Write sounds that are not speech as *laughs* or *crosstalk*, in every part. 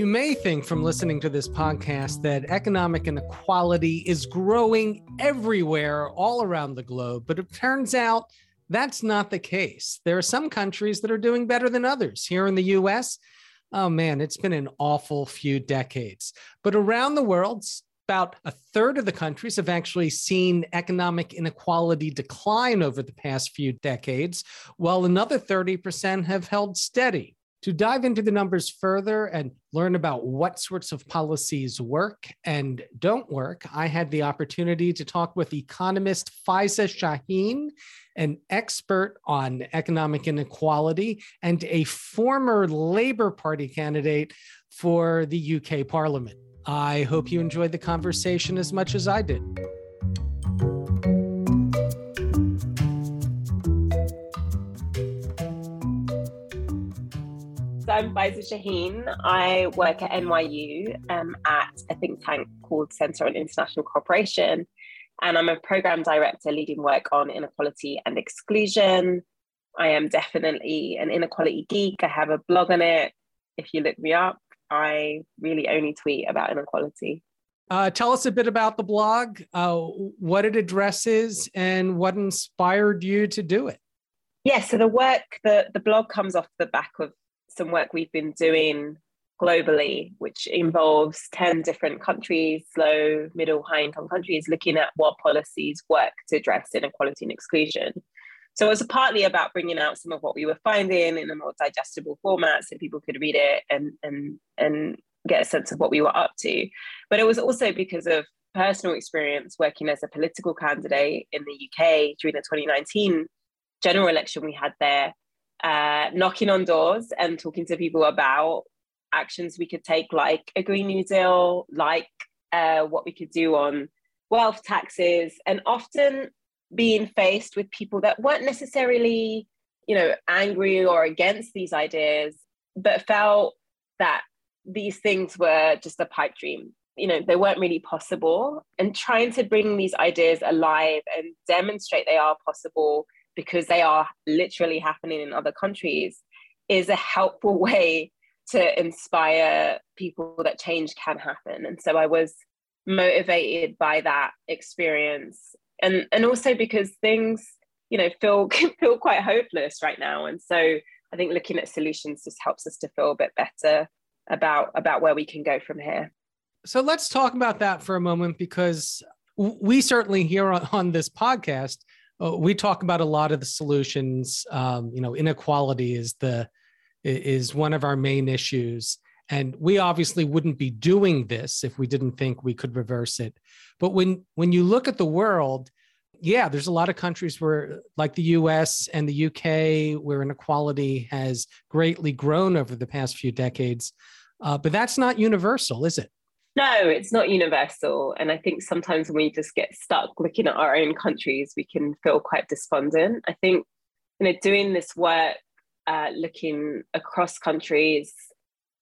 You may think from listening to this podcast that economic inequality is growing everywhere all around the globe, but it turns out that's not the case. There are some countries that are doing better than others. Here in the US, oh man, it's been an awful few decades. But around the world, about a third of the countries have actually seen economic inequality decline over the past few decades, while another 30% have held steady. To dive into the numbers further and learn about what sorts of policies work and don't work, I had the opportunity to talk with economist Faiza Shaheen, an expert on economic inequality and a former Labour Party candidate for the UK Parliament. I hope you enjoyed the conversation as much as I did. I'm Faiza Shaheen. I work at NYU um, at a think tank called Center on International Cooperation. And I'm a program director leading work on inequality and exclusion. I am definitely an inequality geek. I have a blog on it. If you look me up, I really only tweet about inequality. Uh, tell us a bit about the blog, uh, what it addresses, and what inspired you to do it. Yeah, so the work, the, the blog comes off the back of some work we've been doing globally, which involves 10 different countries, low, middle, high income countries, looking at what policies work to address inequality and exclusion. So it was partly about bringing out some of what we were finding in a more digestible format so people could read it and, and, and get a sense of what we were up to. But it was also because of personal experience working as a political candidate in the UK during the 2019 general election we had there uh, knocking on doors and talking to people about actions we could take, like a Green New Deal, like uh, what we could do on wealth taxes, and often being faced with people that weren't necessarily, you know, angry or against these ideas, but felt that these things were just a pipe dream. You know, they weren't really possible, and trying to bring these ideas alive and demonstrate they are possible because they are literally happening in other countries is a helpful *laughs* way to inspire people that change can happen. And so i was motivated by that experience. And and also because things you know feel *laughs* feel quite hopeless right now. And so i think looking at solutions just helps us to feel a bit better about about where we can go from here. So let's talk about that for a moment because we certainly here on, on this podcast we talk about a lot of the solutions. Um, you know, inequality is the is one of our main issues, and we obviously wouldn't be doing this if we didn't think we could reverse it. But when when you look at the world, yeah, there's a lot of countries where, like the U.S. and the U.K., where inequality has greatly grown over the past few decades. Uh, but that's not universal, is it? No, it's not universal. And I think sometimes when we just get stuck looking at our own countries, we can feel quite despondent. I think, you know, doing this work, uh, looking across countries,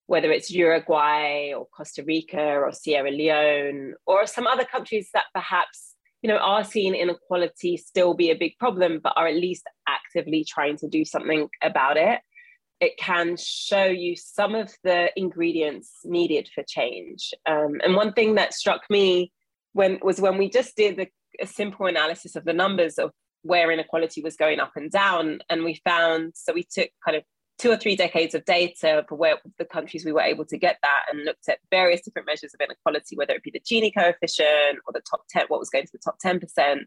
whether it's Uruguay or Costa Rica or Sierra Leone or some other countries that perhaps, you know, are seeing inequality still be a big problem, but are at least actively trying to do something about it it can show you some of the ingredients needed for change. Um, and one thing that struck me when was when we just did a, a simple analysis of the numbers of where inequality was going up and down, and we found so we took kind of two or three decades of data for where the countries we were able to get that and looked at various different measures of inequality, whether it be the Gini coefficient or the top 10, what was going to the top 10%.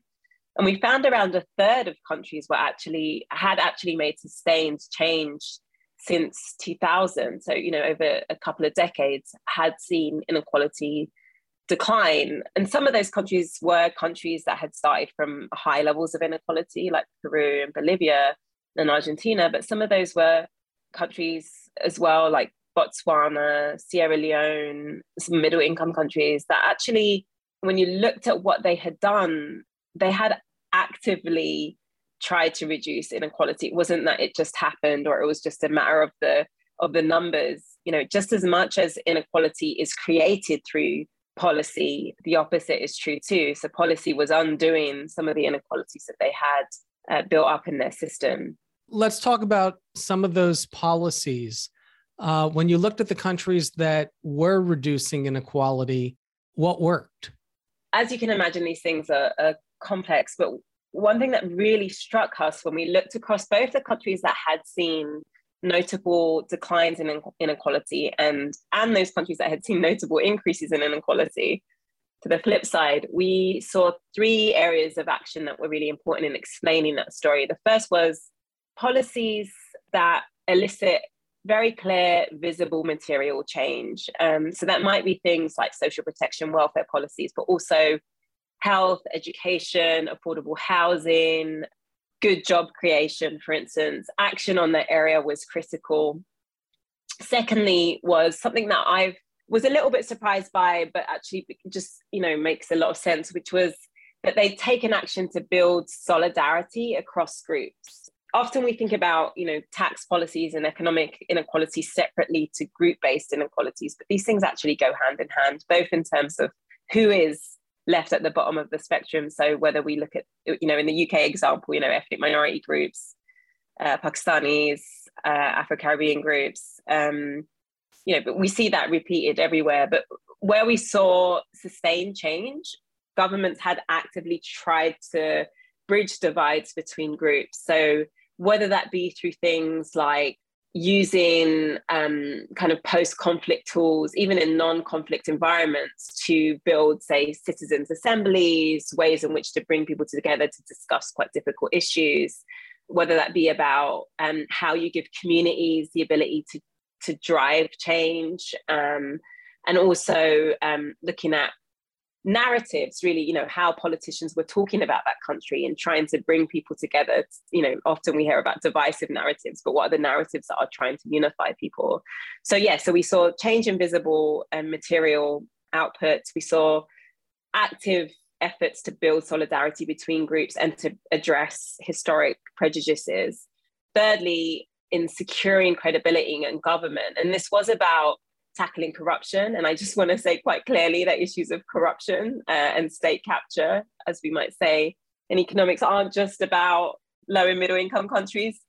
And we found around a third of countries were actually had actually made sustained change since 2000, so you know over a couple of decades, had seen inequality decline. And some of those countries were countries that had started from high levels of inequality, like Peru and Bolivia and Argentina. But some of those were countries as well, like Botswana, Sierra Leone, some middle income countries that actually, when you looked at what they had done, they had actively tried to reduce inequality. It wasn't that it just happened or it was just a matter of the of the numbers. You know, just as much as inequality is created through policy, the opposite is true too. So policy was undoing some of the inequalities that they had uh, built up in their system. Let's talk about some of those policies. Uh, when you looked at the countries that were reducing inequality, what worked? As you can imagine, these things are, are complex, but one thing that really struck us when we looked across both the countries that had seen notable declines in inequality and and those countries that had seen notable increases in inequality to the flip side we saw three areas of action that were really important in explaining that story. The first was policies that elicit very clear visible material change. Um, so that might be things like social protection welfare policies but also health education affordable housing good job creation, for instance, action on that area was critical. Secondly, was something that I was a little bit surprised by, but actually just you know makes a lot of sense, which was that they'd taken action to build solidarity across groups. Often we think about you know tax policies and economic inequality separately to group-based inequalities, but these things actually go hand in hand, both in terms of who is left at the bottom of the spectrum. So whether we look at, you know, in the UK example, you know, ethnic minority groups, uh, Pakistanis, uh, Afro-Caribbean groups, um, you know, but we see that repeated everywhere. But where we saw sustained change, governments had actively tried to bridge divides between groups. So whether that be through things like using um, kind of post-conflict tools, even in non-conflict environments, to build, say, citizens' assemblies, ways in which to bring people together to discuss quite difficult issues, whether that be about um, how you give communities the ability to to drive change, um, and also um, looking at narratives really you know how politicians were talking about that country and trying to bring people together you know often we hear about divisive narratives but what are the narratives that are trying to unify people? So yeah so we saw change in visible and material outputs. We saw active efforts to build solidarity between groups and to address historic prejudices. Thirdly in securing credibility in government. And this was about tackling corruption. And I just want to say quite clearly that issues of corruption uh, and state capture, as we might say, in economics aren't just about low and middle income countries.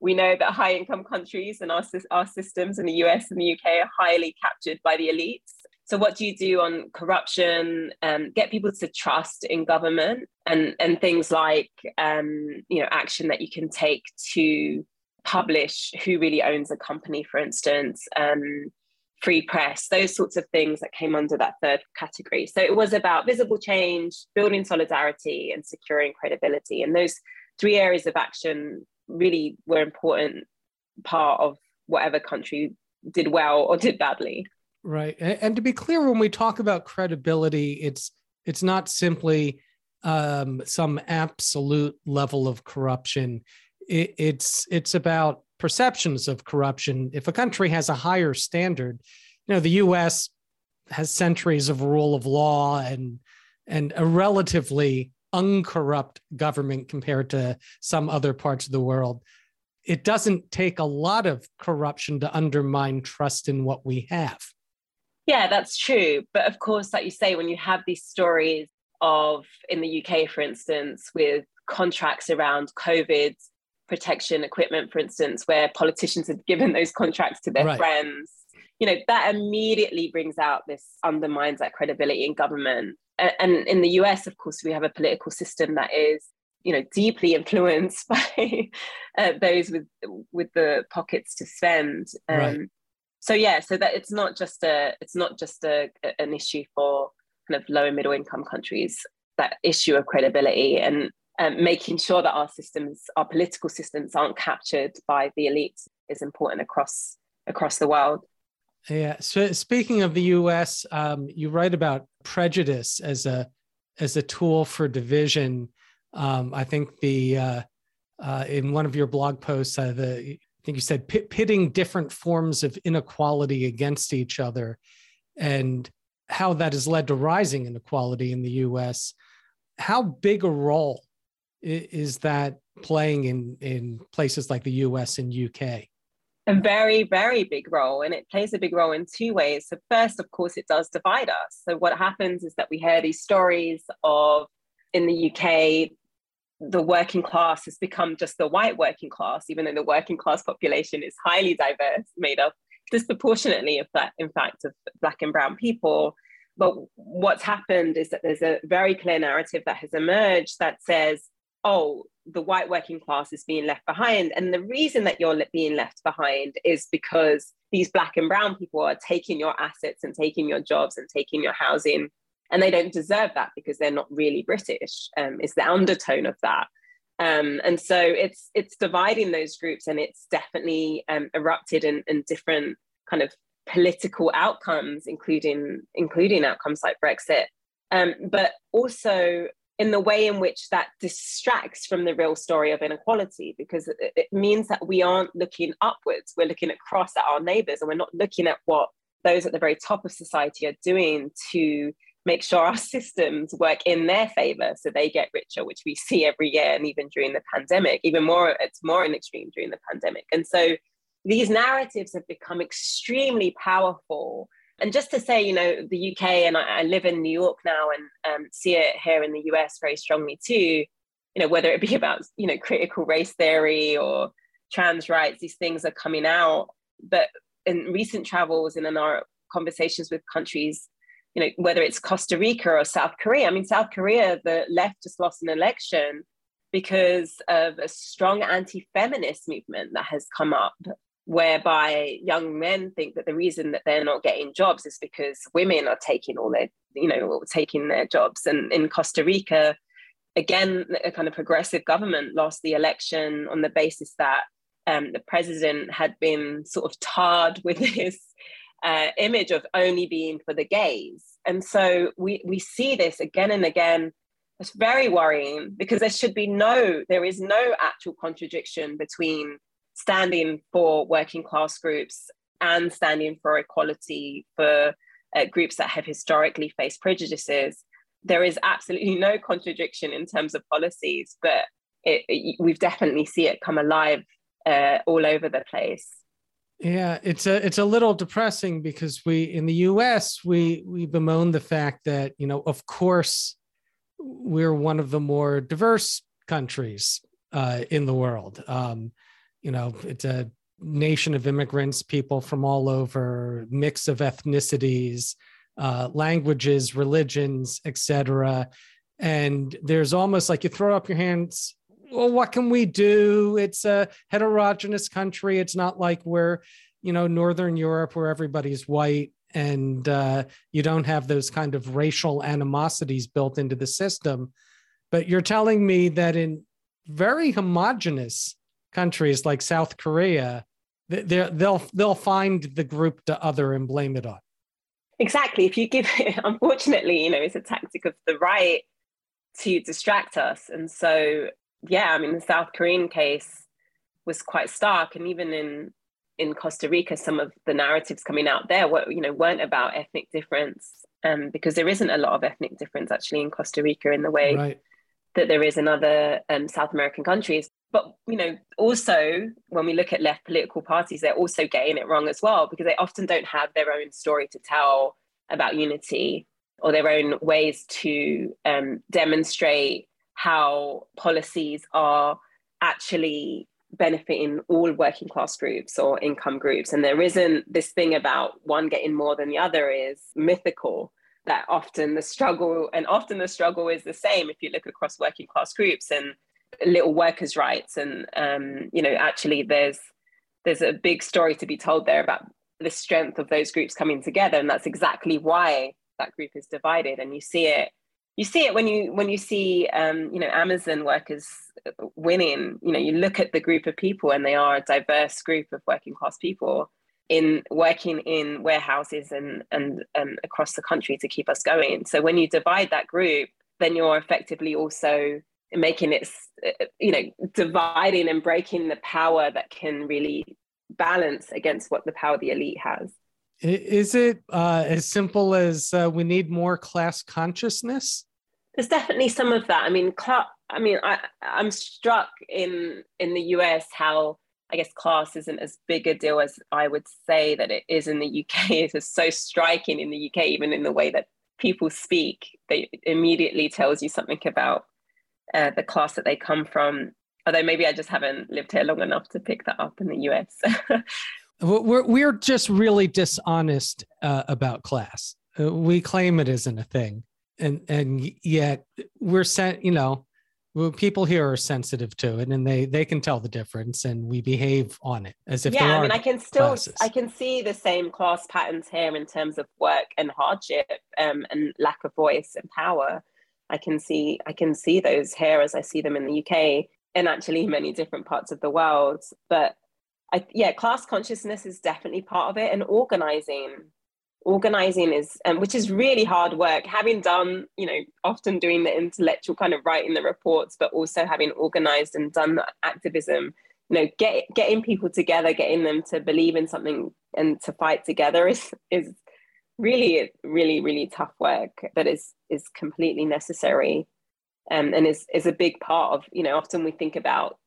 We know that high income countries and our, our systems in the US and the UK are highly captured by the elites. So, what do you do on corruption? Um, get people to trust in government, and and things like um, you know action that you can take to publish who really owns a company, for instance. Um, free press, those sorts of things that came under that third category. So it was about visible change, building solidarity, and securing credibility. And those three areas of action really were important part of whatever country did well or did badly. Right. And to be clear, when we talk about credibility, it's it's not simply um, some absolute level of corruption. It, it's it's about perceptions of corruption. If a country has a higher standard, you know, the US has centuries of rule of law and and a relatively uncorrupt government compared to some other parts of the world. It doesn't take a lot of corruption to undermine trust in what we have. Yeah, that's true. But of course, like you say, when you have these stories of, in the UK, for instance, with contracts around COVID protection equipment, for instance, where politicians had given those contracts to their right. friends, you know, that immediately brings out this undermines that credibility in government. And, and in the US, of course, we have a political system that is you know deeply *laughs* influenced by uh, those with with the pockets to spend um, right. so yeah so that it's not just a it's not just a, an issue for kind of low and middle income countries that issue of credibility and um, making sure that our systems, our political systems, aren't captured by the elites is important across across the world. Yeah. So speaking of the U.S., um, you write about prejudice as a as a tool for division. Um, I think the uh, uh, in one of your blog posts, uh, the I think you said pitting different forms of inequality against each other, and how that has led to rising inequality in the U.S. How big a role is that playing in in places like the US and UK? A very, very big role. And it plays a big role in two ways. So, first, of course, it does divide us. So, what happens is that we hear these stories of in the UK, the working class has become just the white working class, even though the working class population is highly diverse, made up disproportionately, of that, in fact, of Black and Brown people. But what's happened is that there's a very clear narrative that has emerged that says, oh, the white working class is being left behind. And the reason that you're being left behind is because these black and brown people are taking your assets and taking your jobs and taking your housing. And they don't deserve that because they're not really British, um, is the undertone of that. Um, and so it's it's dividing those groups and it's definitely um, erupted in, in different kind of political outcomes, including including outcomes like Brexit. Um, but also in the way in which that distracts from the real story of inequality because it, it means that we aren't looking upwards. We're looking across at our neighbors and we're not looking at what those at the very top of society are doing to make sure our *laughs* systems work in their favor so they get richer which we see every year and even during the pandemic even more it's more an extreme during the pandemic. And so these narratives have become extremely powerful and just to say, you know, the UK and I, I live in New York now and um, see it here in the US very strongly too. You know, whether it be *laughs* about you know critical race theory or trans rights, these things are coming out. But in recent travels and in our conversations with countries, you know, whether it's Costa Rica or South Korea. I mean, South Korea, the left just lost an election because of a strong anti-feminist movement that has come up whereby young men think that the reason that they're not getting jobs is because women are taking all their you know taking their jobs. And in costa rica again a kind of progressive government lost the election on the basis that um, the president had been sort of tarred with *laughs* this uh, image of only being for the gays. And so we we see this again and again. It's very worrying because there should be no there is no actual contradiction between standing for working class groups and standing for equality for uh, groups that have historically faced prejudices. There is absolutely *laughs* no contradiction in terms of policies, but it, it, we've definitely see it come alive uh, all over the place. Yeah, it's a it's a little depressing because we in the U.S. we we bemoan the fact that you know of course we're one of the more diverse countries uh, in the world. Um, you know, it's a nation of immigrants, people from all over, mix of ethnicities, uh, languages, religions, etc. And there's almost like you throw up your hands. Well, what can we do? It's a heterogeneous country. It's not like we're, you know, Northern Europe where everybody's white and uh, you don't have those kind of racial animosities built into the system. But you're telling me that in very homogenous countries like South Korea, they'll they'll find the group to other and blame it on. Exactly. If you give *laughs* it, unfortunately, you know, it's a tactic of the right to distract us. And so, yeah, I mean, the South Korean case was quite stark, and even in in Costa Rica, some of the narratives coming out there were, you know, weren't about ethnic difference, um, because there isn't a lot of ethnic difference actually in Costa Rica in the way right. that there is in other um, South American countries. But you know, also when we look at left political parties, they're also getting it wrong as well because they often don't have their own story to tell about unity or their own ways to um, demonstrate how policies are actually benefiting all working class groups or income groups. And there isn't this thing about one getting more than the other is mythical that often the struggle and often the struggle is the same if you look across working class groups and little workers' rights, and um, you know, actually, there's there's a big story to be told there about the strength of those groups coming together, and that's exactly why that group is divided. And you see it, you see it when you when you see um, you know Amazon workers winning. You know, you look at the group of people, and they are a diverse group of working class people in working in warehouses and and um, across the country to keep us going. So when you divide that group, then you're effectively also making it you know dividing and breaking the power that can really balance against what the power the elite has. Is it uh, as simple as uh, we need more class consciousness? There's definitely some of that. I mean cl- i mean I, i'm struck in in the us how i guess class isn't as big a deal as i would say that it is in the uk *laughs* it is so striking in the uk even in the way that people speak they immediately tells you something about uh, the class that they come from. Although maybe I just haven't lived here long enough to pick that up in the US. *laughs* We're we're just really dishonest uh, about class. Uh, we claim it isn't a thing, and and yet we're sent. You know, people here are sensitive to it, and they they can tell the difference, and we behave on it as if yeah. I mean, I can still classes. I can see the same class patterns here in terms of work and hardship, um, and lack of voice and power. I can see I can see those here as I see them in the UK and actually many different parts of the world. But I, yeah, class consciousness is definitely part of it, and organizing. Organizing is, um, which is really hard work. Having done, you know, often doing the intellectual kind of writing the reports, but also having organized and done the activism. You know, get, getting people together, getting them to believe in something and to fight together is is really, really, really tough work. But is is completely necessary, um, and is is a big part of. You know, often we think about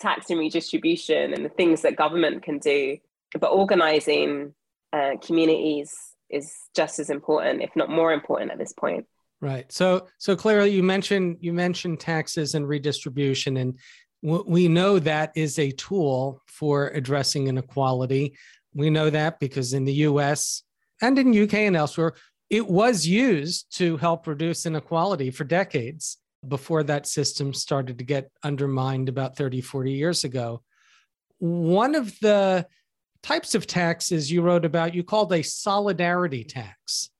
tax and redistribution and the things that government can do. But organizing uh, communities is just as important, if not more important at this point. Right. So, so clearly, you mentioned you mentioned taxes and redistribution, and we know that is a tool for addressing inequality. We know that because in the U.S. and in UK and elsewhere, it was used to help reduce inequality for decades before that system started to get undermined about 30, 40 years ago. One of the types of taxes you wrote about, you called a solidarity tax.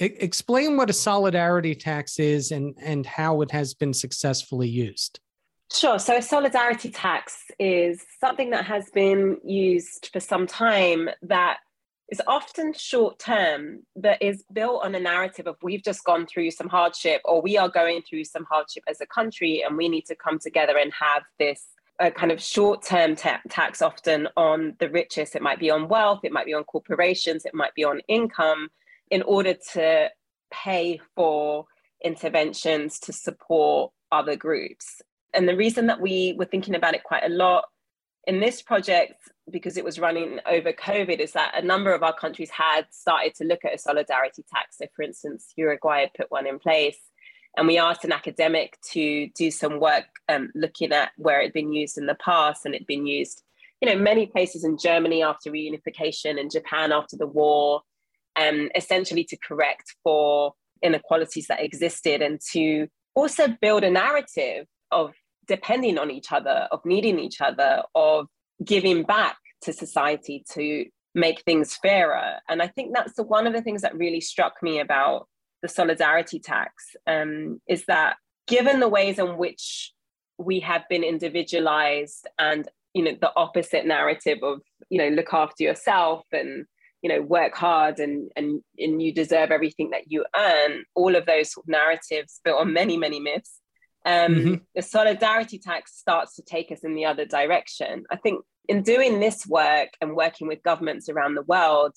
I- explain what a solidarity tax is and, and how it has been successfully used. Sure. So, a solidarity tax is something that has been used for some time that is often short term, but is built on a narrative of we've just gone through some hardship or we are going through some hardship as a country and we need to come together and have this a kind of short term ta- tax often on the richest. It might be on wealth, it might be on corporations, it might be on income in order to pay for interventions to support other groups. And the reason that we were thinking about it quite a lot in this project because it was running over COVID, is that a number of our countries had started to look at a solidarity tax. So, for instance, Uruguay had put one in place. And we asked an academic to do some work um, looking at where it had been used in the past. And it had been used, you know, many places in Germany after reunification, and Japan after the war, um, essentially to correct for inequalities that existed and to also build a narrative of depending on each other, of needing each other, of giving back to society to make things fairer. And I think that's the, one of the things that really struck me about the solidarity tax um, is that given the ways in which we have been individualized and you know the opposite narrative of you know look after yourself and you know work hard and and and you deserve everything that you earn all of those narratives built on many many myths um, mm-hmm. the solidarity tax starts to take us in the other direction. I think in doing this work and working with governments around the world,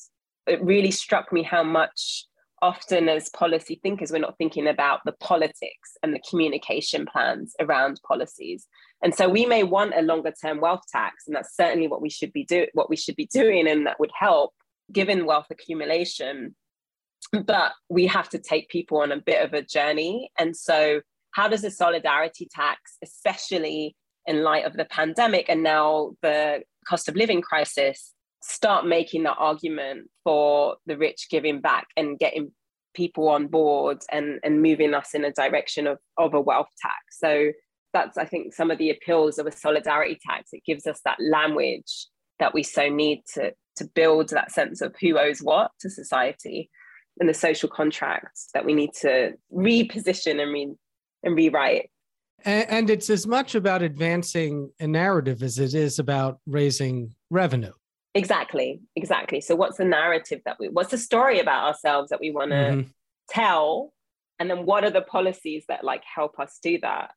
it really struck me how much often as policy thinkers we're not thinking about the politics and the communication plans around policies and so we may want a longer term wealth tax and that's certainly what we should be do what we should be doing and that would help given wealth accumulation but we have to take people on a bit of a journey and so how does a solidarity tax, especially in light of the pandemic and now the cost of living crisis, start making the argument for the rich giving back and getting people on board and, and moving us in a direction of, of a wealth tax. So that's, I think, some of the appeals of a solidarity tax. It gives us that language that we so need to, to build that sense of who owes what to society and the social contracts that we need to reposition and re- and rewrite. And, and it's as much about advancing a narrative as it is about raising revenue. Exactly, exactly. So, what's the narrative that we, what's the story about ourselves that we want to mm-hmm. tell? And then what are the policies that like help us do that?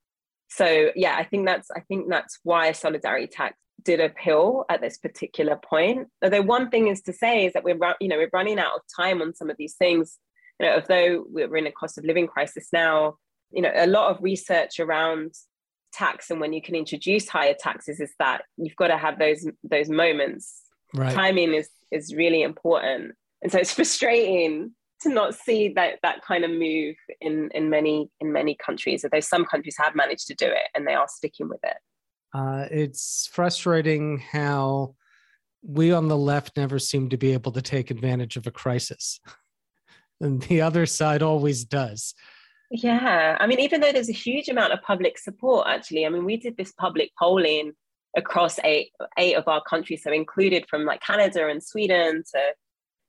So, yeah, I think that's, I think that's why solidarity tax did appeal at this particular point. Although one thing is to say is that we're, you know, we're running out of time on some of these things. You know, although we're in a cost of living crisis now, you know a lot of research around tax and when you can introduce higher taxes is that you've got to have those those moments right. timing is is really important and so it's *laughs* frustrating to not see that that kind of move in in many in many countries although some countries have managed to do it and they are sticking with it uh, it's frustrating how we on the left never seem to be able to take advantage of a crisis. *laughs* and the other side always does. Yeah. I mean, even though there's a huge amount of public support, actually, I mean, we did this public polling across eight, eight of our countries, so included from like Canada and Sweden to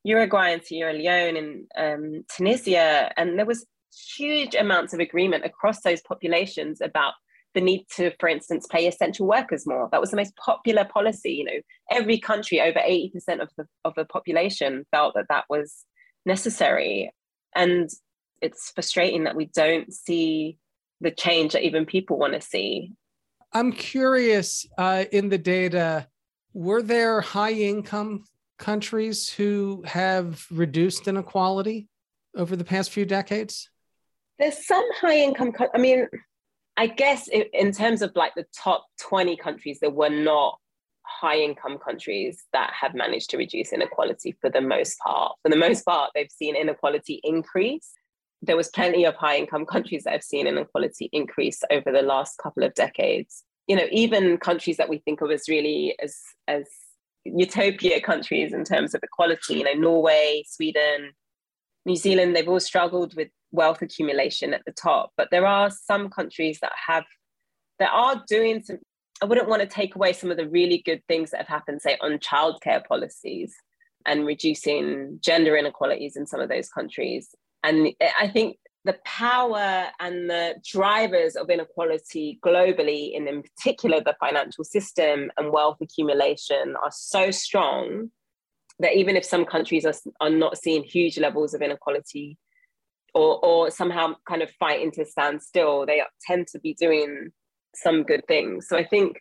Uruguay and Sierra Leone and um, Tunisia. And there was huge amounts of agreement across those populations about the need to, for instance, pay essential workers more. That was the most popular policy. You know, every country, over 80% of the, of the population felt that that was necessary. And it's frustrating that we don't see the change that even people want to see. I'm curious uh, in the data, were there high income countries who have reduced inequality over the past few decades? There's some high income, co- I mean, I guess in terms of like the top 20 countries, there were not high income countries that have managed to reduce inequality for the most part. For the most part, they've seen inequality increase. There was plenty of high income countries that have seen inequality increase over the last couple of decades. You know, even countries that we think of as really as as utopia countries in terms of equality, you know, Norway, Sweden, New Zealand, they've all struggled with wealth accumulation at the top. But there are some countries that have that are doing some I wouldn't want to take away some of the really good things that have happened, say, on childcare policies and reducing gender inequalities in some of those countries. And I think the power and the drivers of inequality globally, and in particular the financial system and wealth accumulation, are so strong that even if some countries are, are not seeing huge levels of inequality or, or somehow kind of fighting to stand still, they tend to be doing some good things. So I think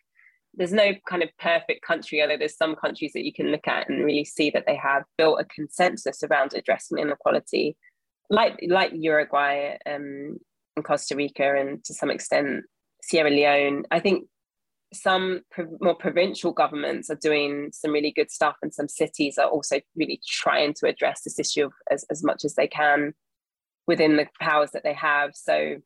there's no kind of perfect country, although there's some countries that you can look at and really see that they have built a consensus around addressing inequality, like like Uruguay um, and Costa Rica, and to some extent Sierra Leone. I think some pro- more provincial governments are doing some really good stuff, and some cities are also really trying to address this issue as, as much as they can within the powers that they have. So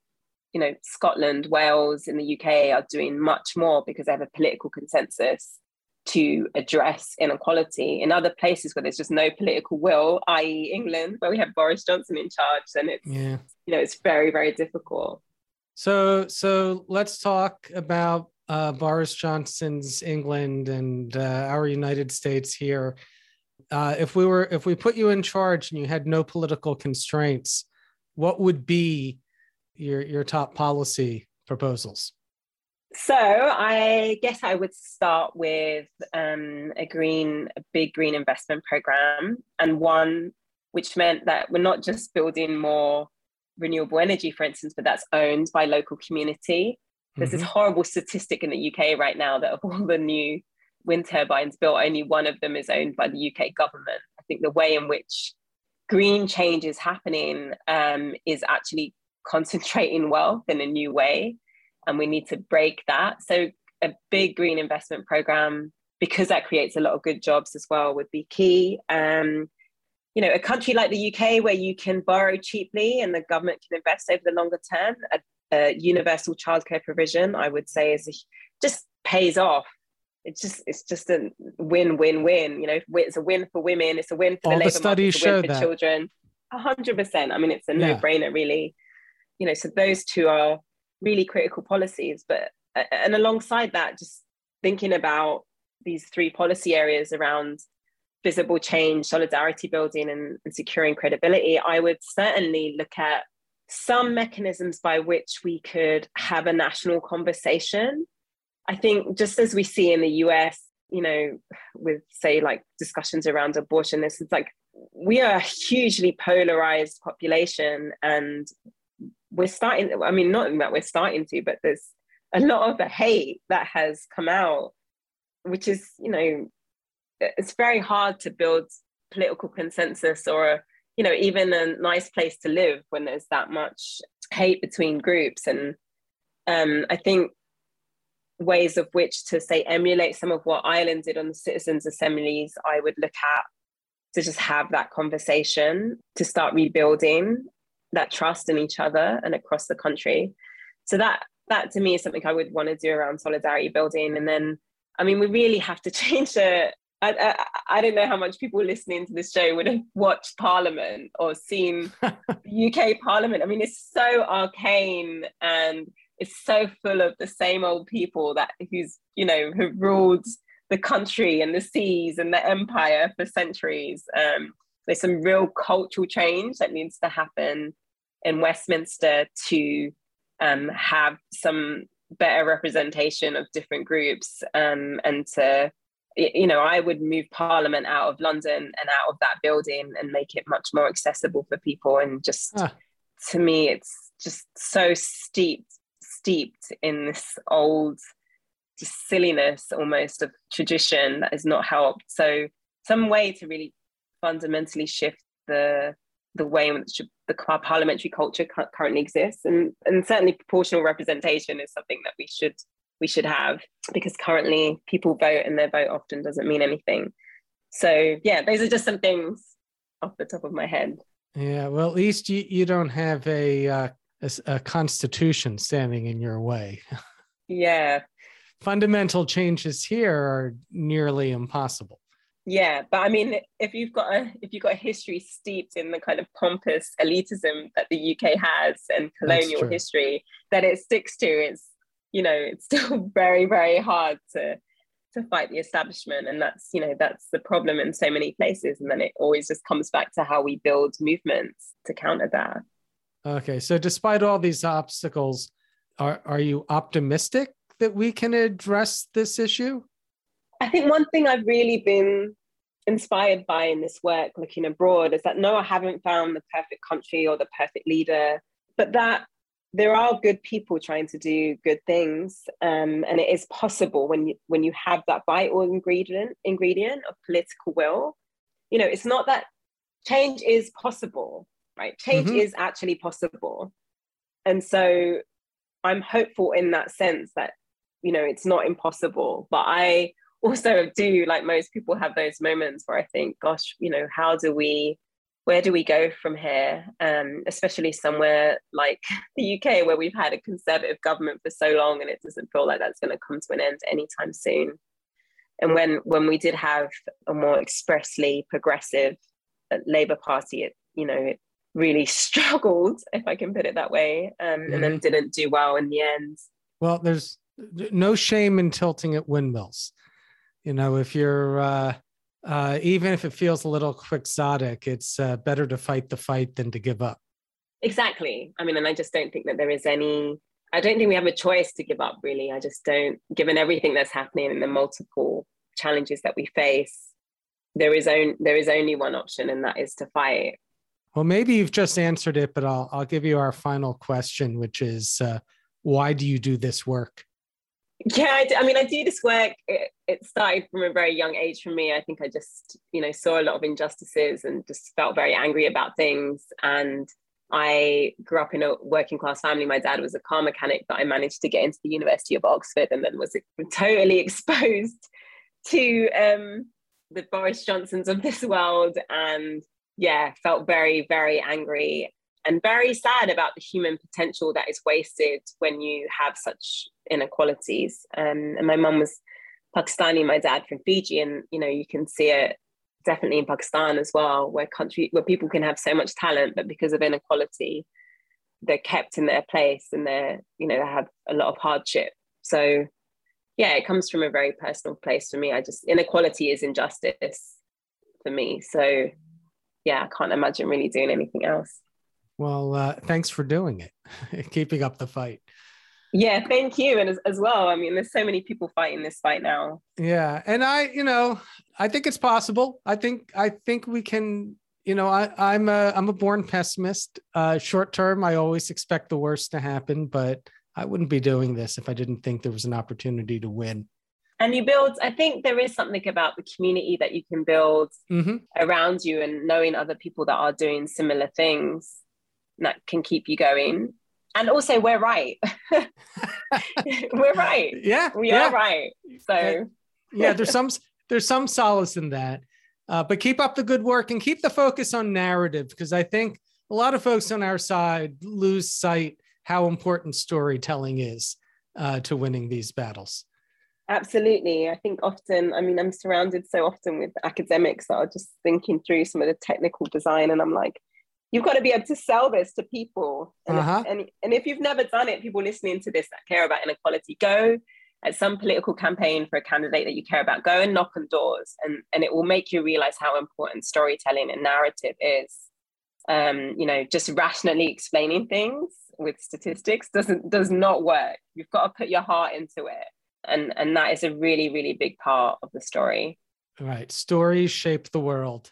you know, Scotland, Wales, in the UK are doing much more because they have a political consensus to address inequality. In other places where there's just no political will, i.e., England, where we have Boris Johnson in charge, then it's yeah. you know it's very very difficult. So so let's talk about uh, Boris Johnson's England and uh, our United States here. Uh, if we were if we put you in charge and you had no political constraints, what would be your your top policy proposals? So I guess I would start with um, a green, a big green investment program, and one which meant that we're not just building more renewable energy, for instance, but that's owned by local community. There's mm-hmm. this horrible statistic in the UK right now that of all the new wind turbines built, only one of them is owned by the UK government. I think the way in which green change is happening um, is actually concentrating wealth in a new way. And we need to break that. So, a big green investment program, because that creates a lot of good jobs as well, would be key. Um, you know, a country like the UK where you can borrow cheaply and the government can invest over the longer term, a, a universal childcare provision, I would say, is a, just pays off. It's just it's just a win win win. You know, it's a win for women. It's a win for All the, the studies market, show that. children. A hundred percent. I mean, it's a no brainer, really you know, so those two are really critical policies. But uh, and alongside that, just thinking about these three policy areas around visible change, solidarity building, and, and securing credibility, I would certainly look at some mechanisms by which we could have a national conversation. I think just as we see in the US, you know, with say like discussions around abortion, this is like we are a hugely polarized population and we're starting i mean not that we're starting to but there's a lot of the hate that has come out which is you know it's very hard to build political consensus or you know even a nice place to live when there's that much hate between groups. And um, i think ways of which to say emulate some of what ireland did on the citizens assemblies i would look at to just have that conversation to start rebuilding that trust in each other and across the country. So that that to me is something I would want to do around solidarity building. And then, I mean, we really have to *laughs* change the I, I, I, don't know how much people listening to this show would have watched Parliament or seen *laughs* UK Parliament. I mean, it's so arcane and it's so full of the same old people that who's you know who ruled the country and the seas and the empire for centuries. Um, there's some real cultural change that needs to happen in Westminster to um, have some better representation of different groups um, and to you know i would move parliament out of london and out of that building and make it much more accessible for people and just ah. to me it's just so steeped steeped in this old just silliness almost of tradition that has not helped so some way to really fundamentally shift the the way in which the parliamentary culture currently exists. And and certainly proportional representation is something that we should we should have because currently people vote and their vote often doesn't mean anything. So yeah those are just some things off the top of my head. Yeah well at least you, you don't have a, uh, a, a constitution standing in your way. *laughs* Yeah. Fundamental changes here are nearly impossible yeah but i mean if you've got a if you've got a history steeped in the kind of pompous elitism that the uk has and colonial history that it sticks to it's you know it's *laughs* still very very hard to to fight the establishment. And that's you know that's the problem in so many places. And then it always just comes back to how we build movements to counter that. Okay so despite all these obstacles are are you optimistic that we can address this issue i think one thing i've really been inspired by in this work looking abroad is that no i haven't found the perfect country or the perfect leader but that there are good people trying to do good things um, and it is possible when you when you have that vital ingredient ingredient of political will. You know it's not that change is possible right? Change mm-hmm. is actually possible. And so i'm hopeful in that sense that you know it's not impossible but i also do like most people have those moments where i think gosh you know how do we where do we go from here? Um, especially somewhere like *laughs* the UK, where we've had a conservative government for so long, and it doesn't feel like that's going to come to an end anytime soon. And when when we did have a more expressly progressive uh, Labour Party, it you know it really *laughs* struggled, if I can put it that way, um, mm-hmm. and then mm-hmm. didn't do well in the end. Well, there's no shame in tilting at windmills. You know, if you're uh, uh, even if it feels a little quixotic, it's uh, better to fight the fight than to give up. Exactly. I mean, and I just don't think that there is any, I don't think we have a choice to give up, really. I just don't, given everything that's happening and the multiple challenges that we face, there is, on, there is only one option, and that is to fight. Well, maybe you've just answered it, but I'll, I'll give you our final question, which is uh, why do you do this work? Yeah I, I, mean i do this work it, it, started from a very young age for me. I think i just you know saw a lot of injustices and just felt very angry about things. And i grew up in a working class family. My dad was a car mechanic but i managed to get into the university of oxford and then was *laughs* totally exposed to um, the boris johnsons of this world. And yeah felt very very angry and very sad about the human potential that is wasted when you have such inequalities. Um, and my mum was Pakistani, my dad from Fiji, and you know you can see it definitely in Pakistan as well, where country where people can have so much talent, but because of inequality, they're kept in their place and they're you know they have a lot of hardship. So yeah, it comes from a very personal place for me. I just inequality is injustice for me. So yeah, I can't imagine really doing anything else. Well, uh, thanks for doing it, *laughs* keeping up the fight. Yeah, thank you. And as, as, well, I mean, there's so many people fighting this fight now. Yeah. And I, you know, I think it's possible. I think, I think we can, you know, I, I'm a, I'm a born pessimist. Uh, short term, I always expect the worst to happen, but I wouldn't be doing this if I didn't think there was an opportunity to win. And you build, I think there is something about the community that you can build mm-hmm. around you and knowing other people that are doing similar things that can keep you going. And also we're right. *laughs* We're right. Yeah we yeah. are right. So yeah. There's some *laughs* there's some solace in that. Uh, but keep up the good work and keep the focus on narrative because i think a lot of folks on our side lose sight how important storytelling is uh, to winning these battles. Absolutely. I think often, I mean, I'm surrounded so often with academics that are just thinking through some of the technical design, and I'm like, you've got to be able to sell this to people. And, uh-huh. if, and, and if you've never done it, people listening to this that care about inequality, go at some political campaign for a candidate that you care about, go and knock on doors, and, and it will make you realize how important storytelling and narrative is. Um, you know, just rationally explaining things with statistics doesn't does not work. You've got to put your heart into it and and that is a really really big part of the story right stories shape the world